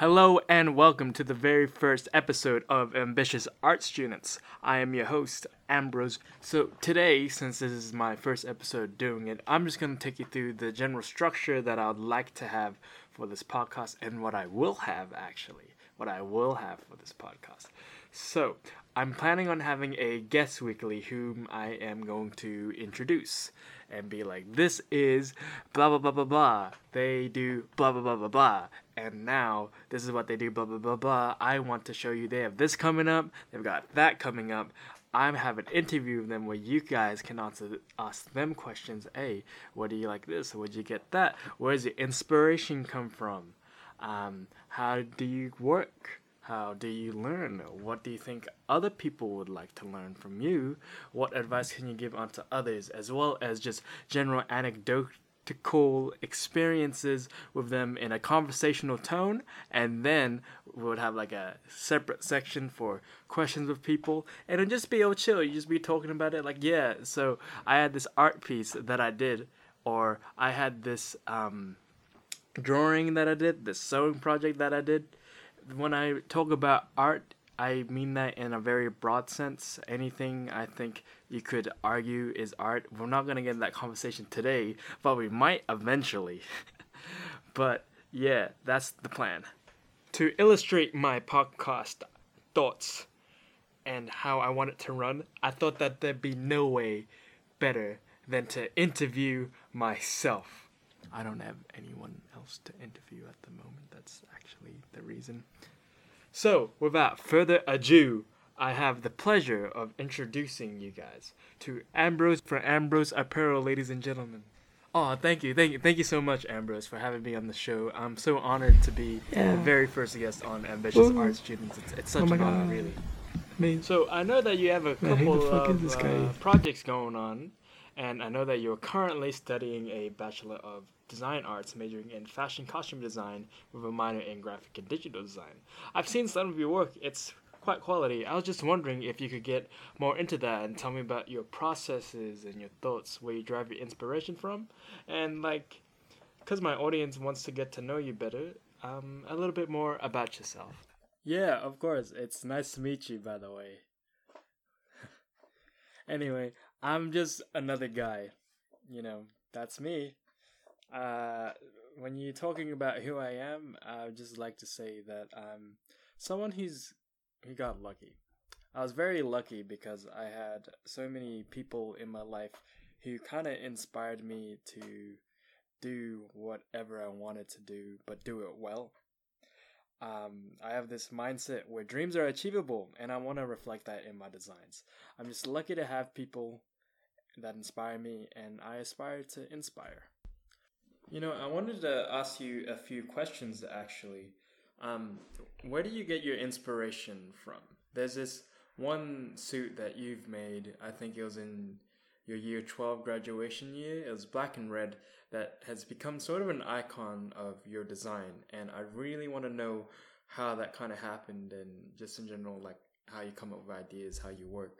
Hello and welcome to the very first episode of Ambitious Art Students. I am your host, Ambrose. So, today, since this is my first episode doing it, I'm just going to take you through the general structure that I would like to have for this podcast and what I will have actually. What I will have for this podcast. So, I'm planning on having a guest weekly whom I am going to introduce and be like, this is blah blah blah blah blah. They do blah blah blah blah blah. And now this is what they do, blah blah blah blah. I want to show you they have this coming up, they've got that coming up. I'm having an interview with them where you guys can answer ask them questions. Hey, what do you like this? Where'd you get that? Where does your inspiration come from? Um, how do you work? How do you learn? What do you think other people would like to learn from you? What advice can you give onto others, as well as just general anecdotal experiences with them in a conversational tone? And then we would have like a separate section for questions with people, and it'd just be all chill. You just be talking about it, like, yeah, so I had this art piece that I did, or I had this um, drawing that I did, this sewing project that I did when I talk about art, I mean that in a very broad sense. Anything I think you could argue is art. We're not going to get in that conversation today, but we might eventually. but yeah, that's the plan. To illustrate my podcast thoughts and how I want it to run, I thought that there'd be no way better than to interview myself. I don't have anyone else to interview at the moment. That's actually the reason. So, without further ado, I have the pleasure of introducing you guys to Ambrose for Ambrose Apparel, ladies and gentlemen. Oh, thank you, thank you, thank you so much, Ambrose, for having me on the show. I'm so honored to be Yeah. the very first guest on Ambitious Woo. Art Students. It's, it's such Oh an honor, God. really. I mean, So I know that you have a couple the fuck is of uh, projects going on, and I know that you're currently studying a Bachelor of Design Arts, majoring in fashion costume design with a minor in graphic and digital design. I've seen some of your work; it's quite quality. I was just wondering if you could get more into that and tell me about your processes and your thoughts, where you drive your inspiration from, and like, because my audience wants to get to know you better, um, a little bit more about yourself. Yeah, of course. It's nice to meet you, by the way. anyway, I'm just another guy. You know, that's me. Uh, when you're talking about who I am, I would just like to say that I'm someone who's who got lucky. I was very lucky because I had so many people in my life who kind of inspired me to do whatever I wanted to do, but do it well. Um, I have this mindset where dreams are achievable, and I want to reflect that in my designs. I'm just lucky to have people that inspire me, and I aspire to inspire. You know, I wanted to ask you a few questions actually. Um, where do you get your inspiration from? There's this one suit that you've made, I think it was in your year 12 graduation year. It was black and red that has become sort of an icon of your design. And I really want to know how that kind of happened and just in general, like how you come up with ideas, how you work.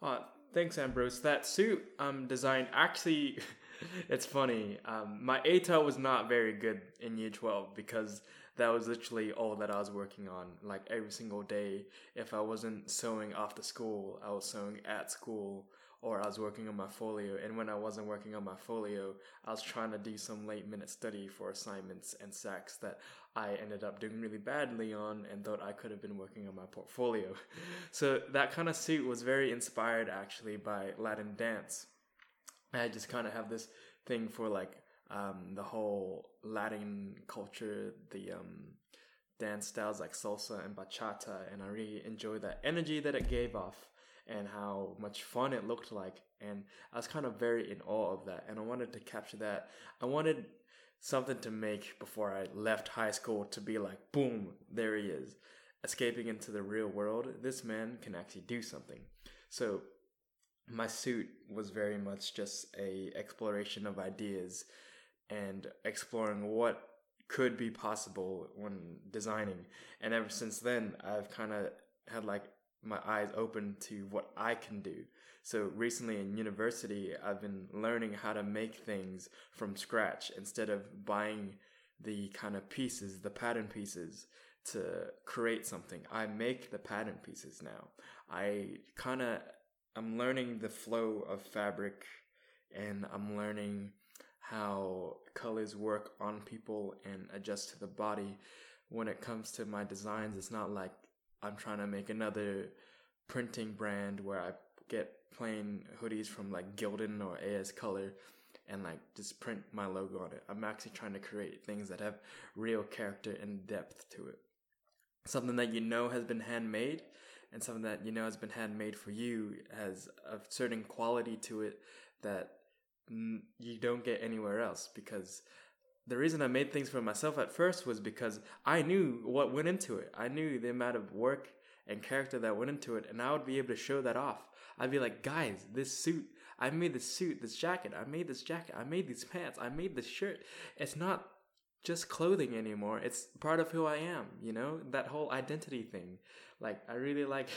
Uh, thanks, Ambrose. That suit um, design actually, it's funny. Um, my ATAR was not very good in year 12 because that was literally all that I was working on. Like every single day, if I wasn't sewing after school, I was sewing at school or I was working on my folio. And when I wasn't working on my folio, I was trying to do some late minute study for assignments and SACs that I ended up doing really badly on and thought I could have been working on my portfolio. So that kind of suit was very inspired actually by Latin dance. I just kind of have this thing for like um, the whole Latin culture, the um, dance styles like salsa and bachata, and I really enjoy that energy that it gave off and how much fun it looked like. And I was kind of very in awe of that, and I wanted to capture that. I wanted something to make before I left high school to be like, boom, there he is, escaping into the real world. This man can actually do something. So my suit was very much just a exploration of ideas and exploring what could be possible when designing and ever since then i've kind of had like my eyes open to what i can do so recently in university i've been learning how to make things from scratch instead of buying the kind of pieces the pattern pieces to create something. I make the pattern pieces now. I kind of I'm learning the flow of fabric and I'm learning how colors work on people and adjust to the body. When it comes to my designs, it's not like I'm trying to make another printing brand where I get plain hoodies from like Gildan or AS Color and like just print my logo on it. I'm actually trying to create things that have real character and depth to it. Something that you know has been handmade and something that you know has been handmade for you has a certain quality to it that you don't get anywhere else because the reason I made things for myself at first was because I knew what went into it. I knew the amount of work and character that went into it, and I would be able to show that off. I'd be like, guys, this suit, I made this suit, this jacket, I made this jacket, I made these pants, I made this shirt. It's not just clothing anymore. It's part of who I am, you know? That whole identity thing. Like, I really like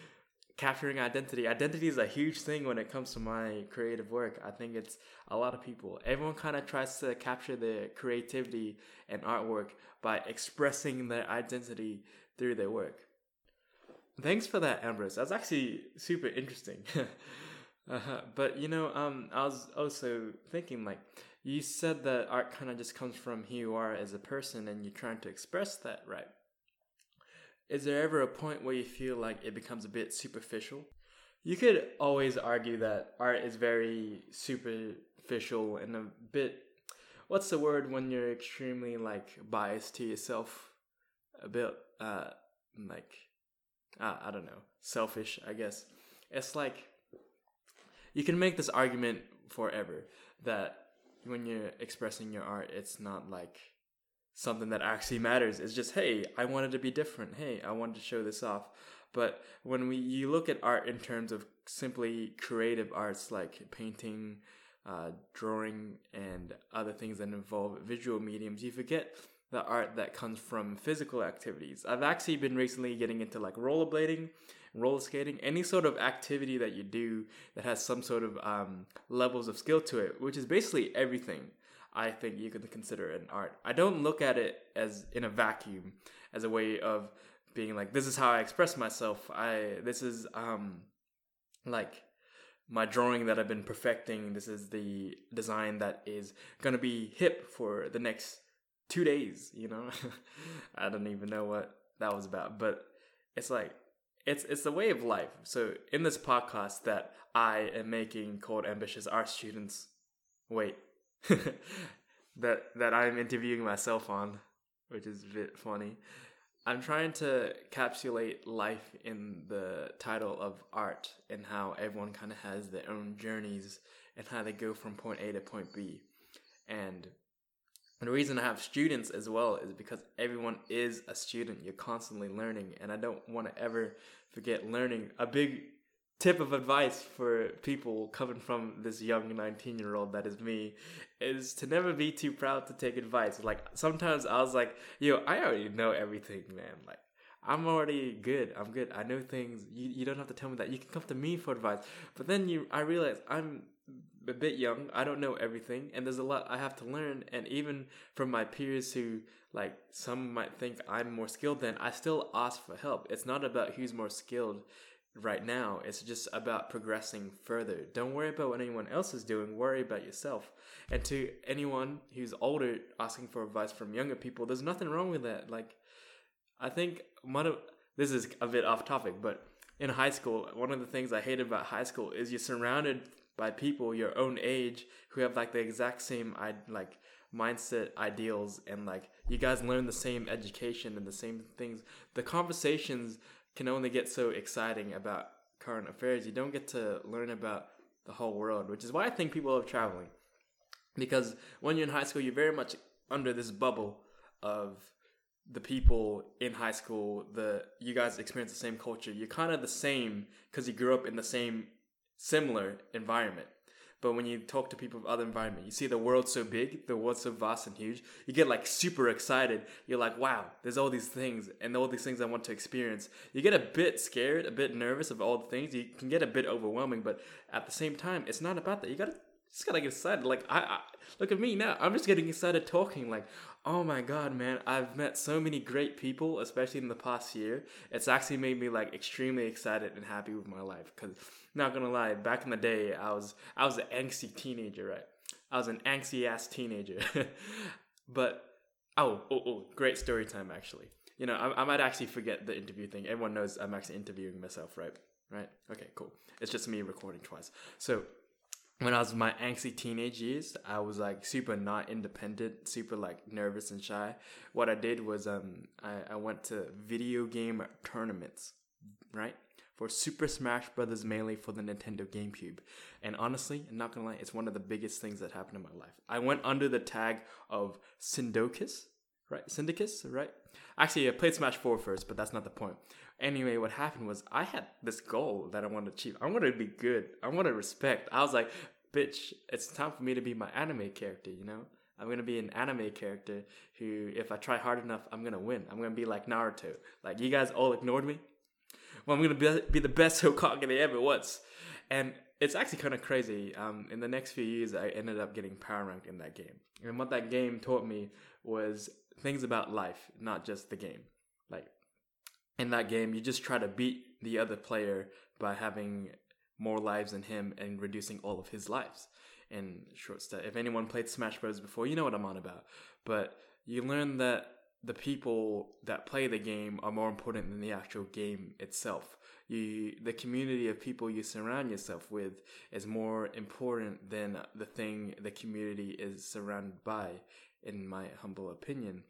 capturing identity. Identity is a huge thing when it comes to my creative work. I think it's a lot of people. Everyone kind of tries to capture their creativity and artwork by expressing their identity through their work. Thanks for that, Ambrose. That's actually super interesting. uh-huh. But you know, um, I was also thinking like you said that art kind of just comes from who you are as a person, and you're trying to express that, right? Is there ever a point where you feel like it becomes a bit superficial? You could always argue that art is very superficial and a bit what's the word when you're extremely like biased to yourself a bit uh like uh, I don't know, selfish, I guess. It's like you can make this argument forever that when you're expressing your art, it's not like something that actually matters. It's just, hey, I wanted to be different. Hey, I wanted to show this off. But when we you look at art in terms of simply creative arts like painting, uh, drawing, and other things that involve visual mediums, you forget the art that comes from physical activities. I've actually been recently getting into like rollerblading, roller skating, any sort of activity that you do that has some sort of um, levels of skill to it, which is basically everything. I think you can consider an art. I don't look at it as in a vacuum, as a way of being like, this is how I express myself. I this is um like my drawing that I've been perfecting. This is the design that is gonna be hip for the next two days, you know? I don't even know what that was about, but it's like, it's it's the way of life. So in this podcast that I am making called Ambitious Art Students, wait, that that I'm interviewing myself on, which is a bit funny. I'm trying to capsulate life in the title of art and how everyone kind of has their own journeys and how they go from point A to point B. And the reason I have students as well is because everyone is a student. You're constantly learning, and I don't want to ever forget learning. A big tip of advice for people coming from this young 19 year old that is me is to never be too proud to take advice. Like sometimes I was like, yo, I already know everything, man. Like I'm already good. I'm good. I know things. You, you don't have to tell me that. You can come to me for advice. But then you I realize I'm a bit young. I don't know everything, and there's a lot I have to learn. And even from my peers who, like, some might think I'm more skilled than, I still ask for help. It's not about who's more skilled right now. It's just about progressing further. Don't worry about what anyone else is doing. Worry about yourself. And to anyone who's older asking for advice from younger people, there's nothing wrong with that. Like, I think one of this is a bit off topic, but in high school, one of the things I hated about high school is you're surrounded by people your own age who have like the exact same like mindset ideals and like you guys learn the same education and the same things. The conversations can only get so exciting about current affairs. You don't get to learn about the whole world which is why i think people love traveling. Because when you're in high school you're very much under this bubble of the people in high school the you guys experience the same culture. You're kind of the same because you grew up in the same similar environment. But when you talk to people of other environment, you see the world so big, the world so vast and huge, you get like super excited. You're like, wow, there's all these things and all these things I want to experience. You get a bit scared, a bit nervous of all the things. You can get a bit overwhelming, but at the same time, it's not about that. You gotta just gotta get excited. Like I, I look at me now. I'm just getting excited talking. Like Oh my god, man! I've met so many great people, especially in the past year. It's actually made me like extremely excited and happy with my life. Cause not gonna lie, back in the day, I was I was an angsty teenager, right? I was an angsty ass teenager. but oh, oh, oh, great story time actually. You know, I, I might actually forget the interview thing. Everyone knows I'm actually interviewing myself, right? Right? Okay, cool. It's just me recording twice. So when I was in my angsty teenage years, I was like super not independent, super like nervous and shy. What I did was um I, I went to video game tournaments, right? For Super Smash Brothers Melee for the Nintendo GameCube. And honestly, I'm not gonna lie, it's one of the biggest things that happened in my life. I went under the tag of Syndocus, right? Syndicus, right? Actually, I played Smash 4 first, but that's not the point. Anyway, what happened was I had this goal that I wanted to achieve. I wanted to be good. I wanted respect. I was like, bitch, it's time for me to be my anime character, you know? I'm gonna be an anime character who, if I try hard enough, I'm gonna win. I'm gonna be like Naruto. Like, you guys all ignored me? Well, I'm gonna be, be the best Hokage there ever was. And it's actually kind of crazy. Um, in the next few years, I ended up getting power ranked in that game. And what that game taught me was things about life, not just the game. In that game, you just try to beat the other player by having more lives than him and reducing all of his lives in short step. If anyone played Smash Bros before, you know what I'm on about. But you learn that the people that play the game are more important than the actual game itself. You, the community of people you surround yourself with is more important than the thing the community is surrounded by, in my humble opinion.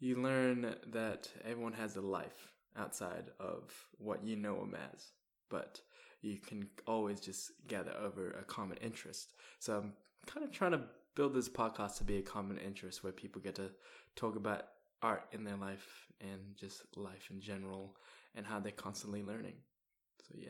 You learn that everyone has a life outside of what you know them as, but you can always just gather over a common interest. So I'm kind of trying to build this podcast to be a common interest where people get to talk about art in their life and just life in general and how they're constantly learning. So yeah.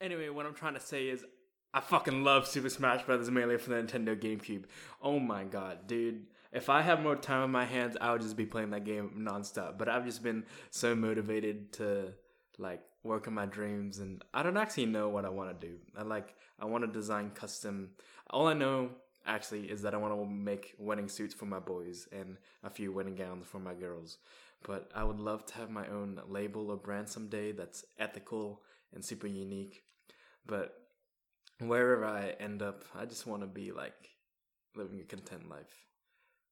Anyway, what I'm trying to say is I fucking love Super Smash Bros. Melee for the Nintendo GameCube. Oh my god, dude. If I had more time on my hands, I would just be playing that game nonstop. But I've just been so motivated to like work on my dreams and I don't actually know what I want to do. I like I want to design custom. All I know actually is that I want to make wedding suits for my boys and a few wedding gowns for my girls. But I would love to have my own label or brand someday that's ethical and super unique. But wherever I end up, I just want to be like living a content life.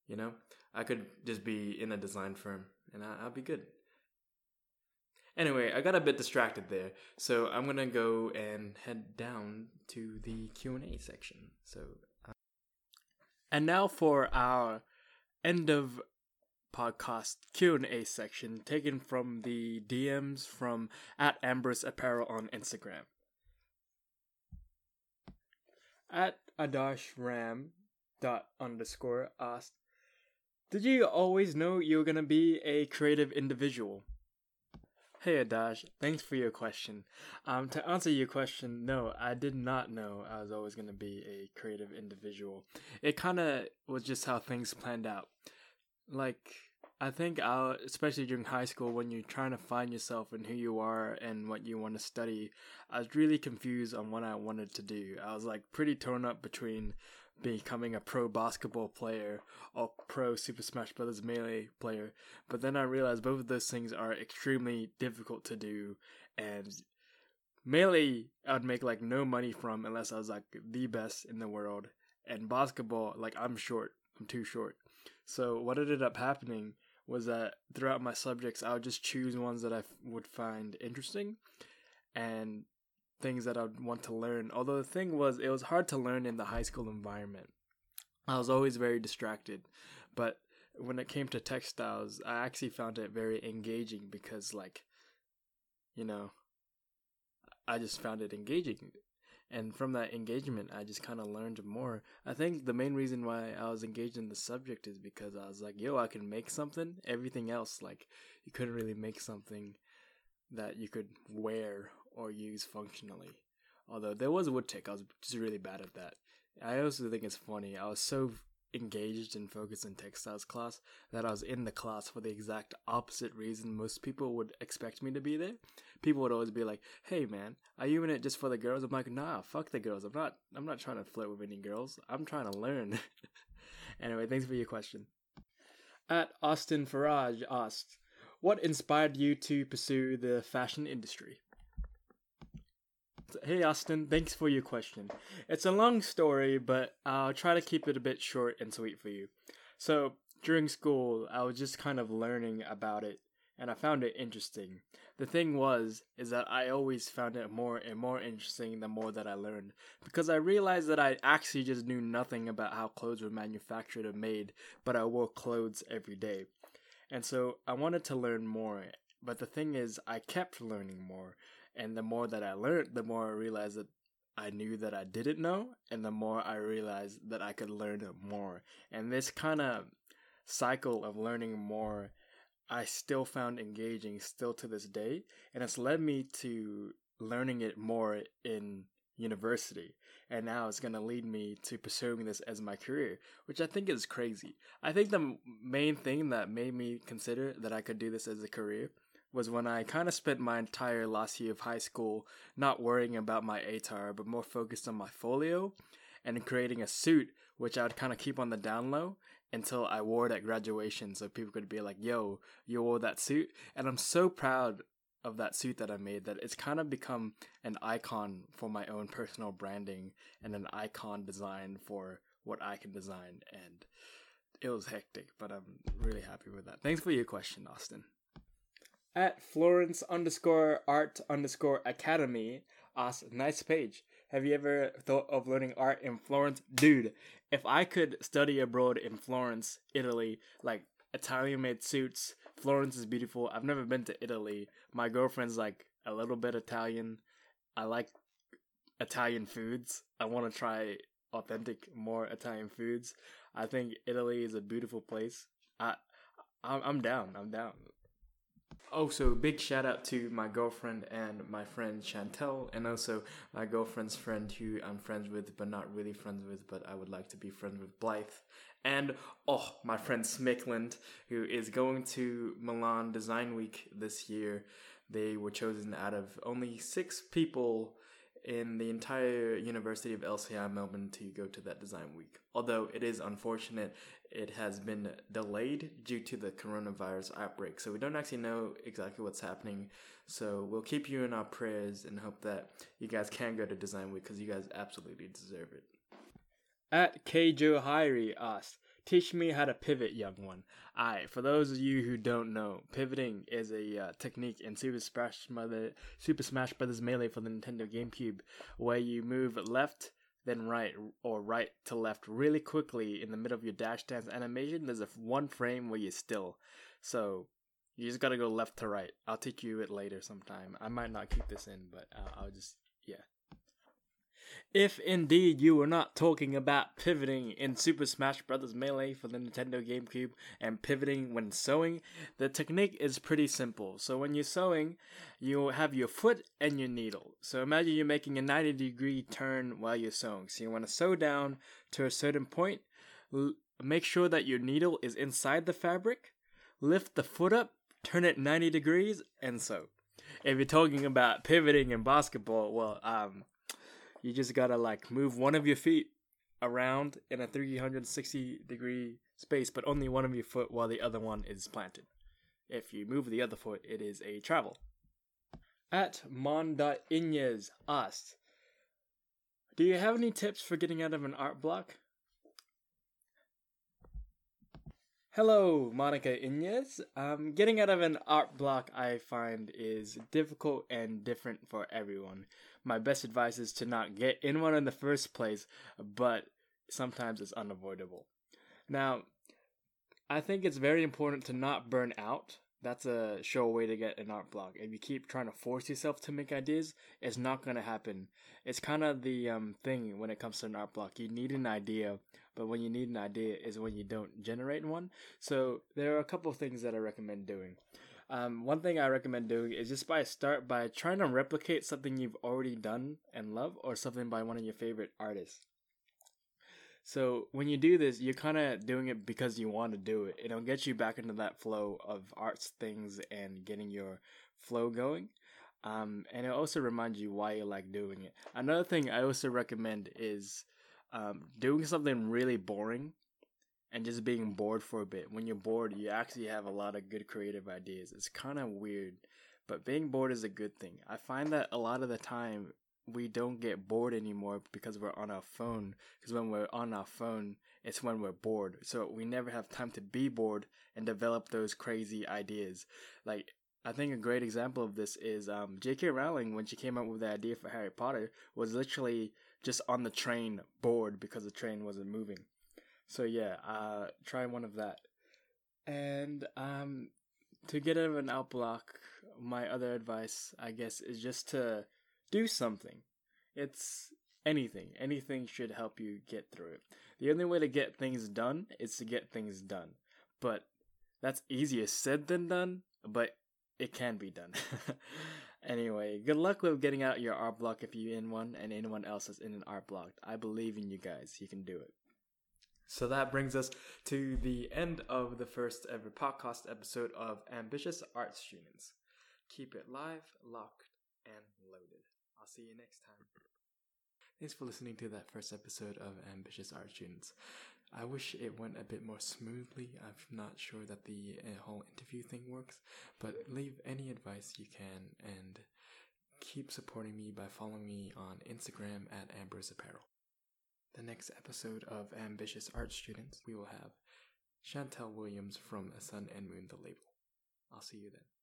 You know, I could just be in a design firm and I, will be good. Anyway, I got a bit distracted there, so I'm gonna go and head down to the Q and A section. So, uh... and now for our end of podcast Q and A section, taken from the DMs from at Ambrose Apparel on Instagram. At Adash Ram dot underscore asked, "Did you always know you were gonna be a creative individual?" Hey Adash, thanks for your question. Um, to answer your question, no, I did not know I was always going to be a creative individual. It kind of was just how things planned out. Like, I think, I, especially during high school, when you're trying to find yourself and who you are and what you want to study, I was really confused on what I wanted to do. I was like pretty torn up between becoming a pro basketball player or pro Super Smash Bros. Melee player. But then I realized both of those things are extremely difficult to do, and Melee I'd make like no money from unless I was like the best in the world. And basketball, like I'm short, I'm too short. So what ended up happening was that throughout my subjects, I would just choose ones that I f- would find interesting, and things that I'd want to learn. Although the thing was, it was hard to learn in the high school environment. I was always very distracted. But when it came to textiles, I actually found it very engaging because, like, you know, I just found it engaging. And from that engagement, I just kind of learned more. I think the main reason why I was engaged in the subject is because I was like, yo, I can make something. Everything else, like, you couldn't really make something that you could wear or use functionally. Although there was a wood tick, I was just really bad at that. I also think it's funny. I was so engaged and focused in textiles class that I was in the class for the exact opposite reason most people would expect me to be there. People would always be like, "Hey man, are you in it just for the girls?" I'm like, "Nah, fuck the girls. I'm not I'm not trying to flirt with any girls. I'm trying to learn." Anyway, thanks for your question. At Austin Farage asked, "What inspired you to pursue the fashion industry?" Hey Austin, thanks for your question. It's a long story, but I'll try to keep it a bit short and sweet for you. So, during school, I was just kind of learning about it and I found it interesting. The thing was is that I always found it more and more interesting the more that I learned because I realized that I actually just knew nothing about how clothes were manufactured or made, but I wore clothes every day. And so I wanted to learn more, but the thing is I kept learning more and the more that I learned, the more I realized that I knew that I didn't know, and the more I realized that I could learn more. And this kind of cycle of learning more, I still found engaging still to this day, and it's led me to learning it more in university. And now it's going to lead me to pursuing this as my career, which I think is crazy. I think the main thing that made me consider that I could do this as a career was when I kind of spent my entire last year of high school not worrying about my ATAR, but more focused on my folio and creating a suit, which I would kind of keep on the down low until I wore it at graduation so people could be like, yo, you wore that suit. And I'm so proud of that suit that I made that it's kind of become an icon for my own personal branding and an icon design for what I can design. And it was hectic, but I'm really happy with that. Thanks for your question, Austin at Florence underscore art underscore academy asked, nice page. Have you ever thought of learning art in Florence? Dude, if I could study abroad in Florence, Italy, like Italian made suits, Florence is beautiful. I've never been to Italy. My girlfriend's like a little bit Italian. I like Italian foods. I want to try authentic, more Italian foods. I think Italy is a beautiful place. I, I'm down. I'm down. Oh, also, big shout out to my girlfriend and my friend Chantel, and also my girlfriend's friend who I'm friends with, but not really friends with, but I would like to be friends with Blythe. And oh, my friend Smickland, who is going to Milan Design Week this year. They were chosen out of only six people in the entire University of LCI Melbourne to go to that design week. Although it is unfortunate, it has been delayed due to the coronavirus outbreak. So we don't actually know exactly what's happening. So we'll keep you in our prayers and hope that you guys can go to design week because you guys absolutely deserve it. At Kjo Hyrie asked, Teach me how to pivot, young one. Alright, for those of you who don't know, pivoting is a uh, technique in Super Smash, Mother, Super Smash Bros. Melee for the Nintendo GameCube, where you move left, then right, or right to left really quickly in the middle of your dash dance animation. There's a one frame where you're still. So, you just gotta go left to right. I'll teach you it later sometime. I might not keep this in, but uh, I'll just. If indeed you were not talking about pivoting in Super Smash Bros. Melee for the Nintendo GameCube and pivoting when sewing, the technique is pretty simple. So when you're sewing, you have your foot and your needle. So imagine you're making a 90 degree turn while you're sewing. So you want to sew down to a certain point, l- make sure that your needle is inside the fabric, lift the foot up, turn it 90 degrees, and sew. If you're talking about pivoting in basketball, well, um, you just gotta like move one of your feet around in a 360 degree space, but only one of your foot while the other one is planted. If you move the other foot, it is a travel. At Mon.Inyez asked, Do you have any tips for getting out of an art block? Hello, Monica Inez. Um, getting out of an art block, I find, is difficult and different for everyone my best advice is to not get in one in the first place, but sometimes it's unavoidable. Now, I think it's very important to not burn out. That's a sure way to get an art block. If you keep trying to force yourself to make ideas, it's not going to happen. It's kind of the um, thing when it comes to an art block. You need an idea, but when you need an idea is when you don't generate one. So there are a couple of things that I recommend doing. Um, one thing I recommend doing is just by start by trying to replicate something you've already done and love, or something by one of your favorite artists. So when you do this, you're kind of doing it because you want to do it. It'll get you back into that flow of arts things and getting your flow going. Um, and it also reminds you why you like doing it. Another thing I also recommend is um, doing something really boring and just being bored for a bit. When you're bored, you actually have a lot of good creative ideas. It's kind of weird, but being bored is a good thing. I find that a lot of the time we don't get bored anymore because we're on our phone. Because when we're on our phone, it's when we're bored. So we never have time to be bored and develop those crazy ideas. Like, I think a great example of this is um, J.K. Rowling, when she came up with the idea for Harry Potter, was literally just on the train bored because the train wasn't moving. So yeah, uh, try one of that. And um, to get out of an art block, my other advice, I guess, is just to do something. It's anything. Anything should help you get through it. The only way to get things done is to get things done. But that's easier said than done, but it can be done. anyway, good luck with getting out your art block if you're in one and anyone else is in an art block. I believe in you guys. You can do it. So that brings us to the end of the first ever podcast episode of Ambitious Art Students. Keep it live, locked, and loaded. I'll see you next time. Thanks for listening to that first episode of Ambitious Art Students. I wish it went a bit more smoothly. I'm not sure that the uh, whole interview thing works, but leave any advice you can and keep supporting me by following me on Instagram at Ambrose Apparel. The next episode of Ambitious Art Students, we will have Chantel Williams from A Sun and Moon, the label. I'll see you then.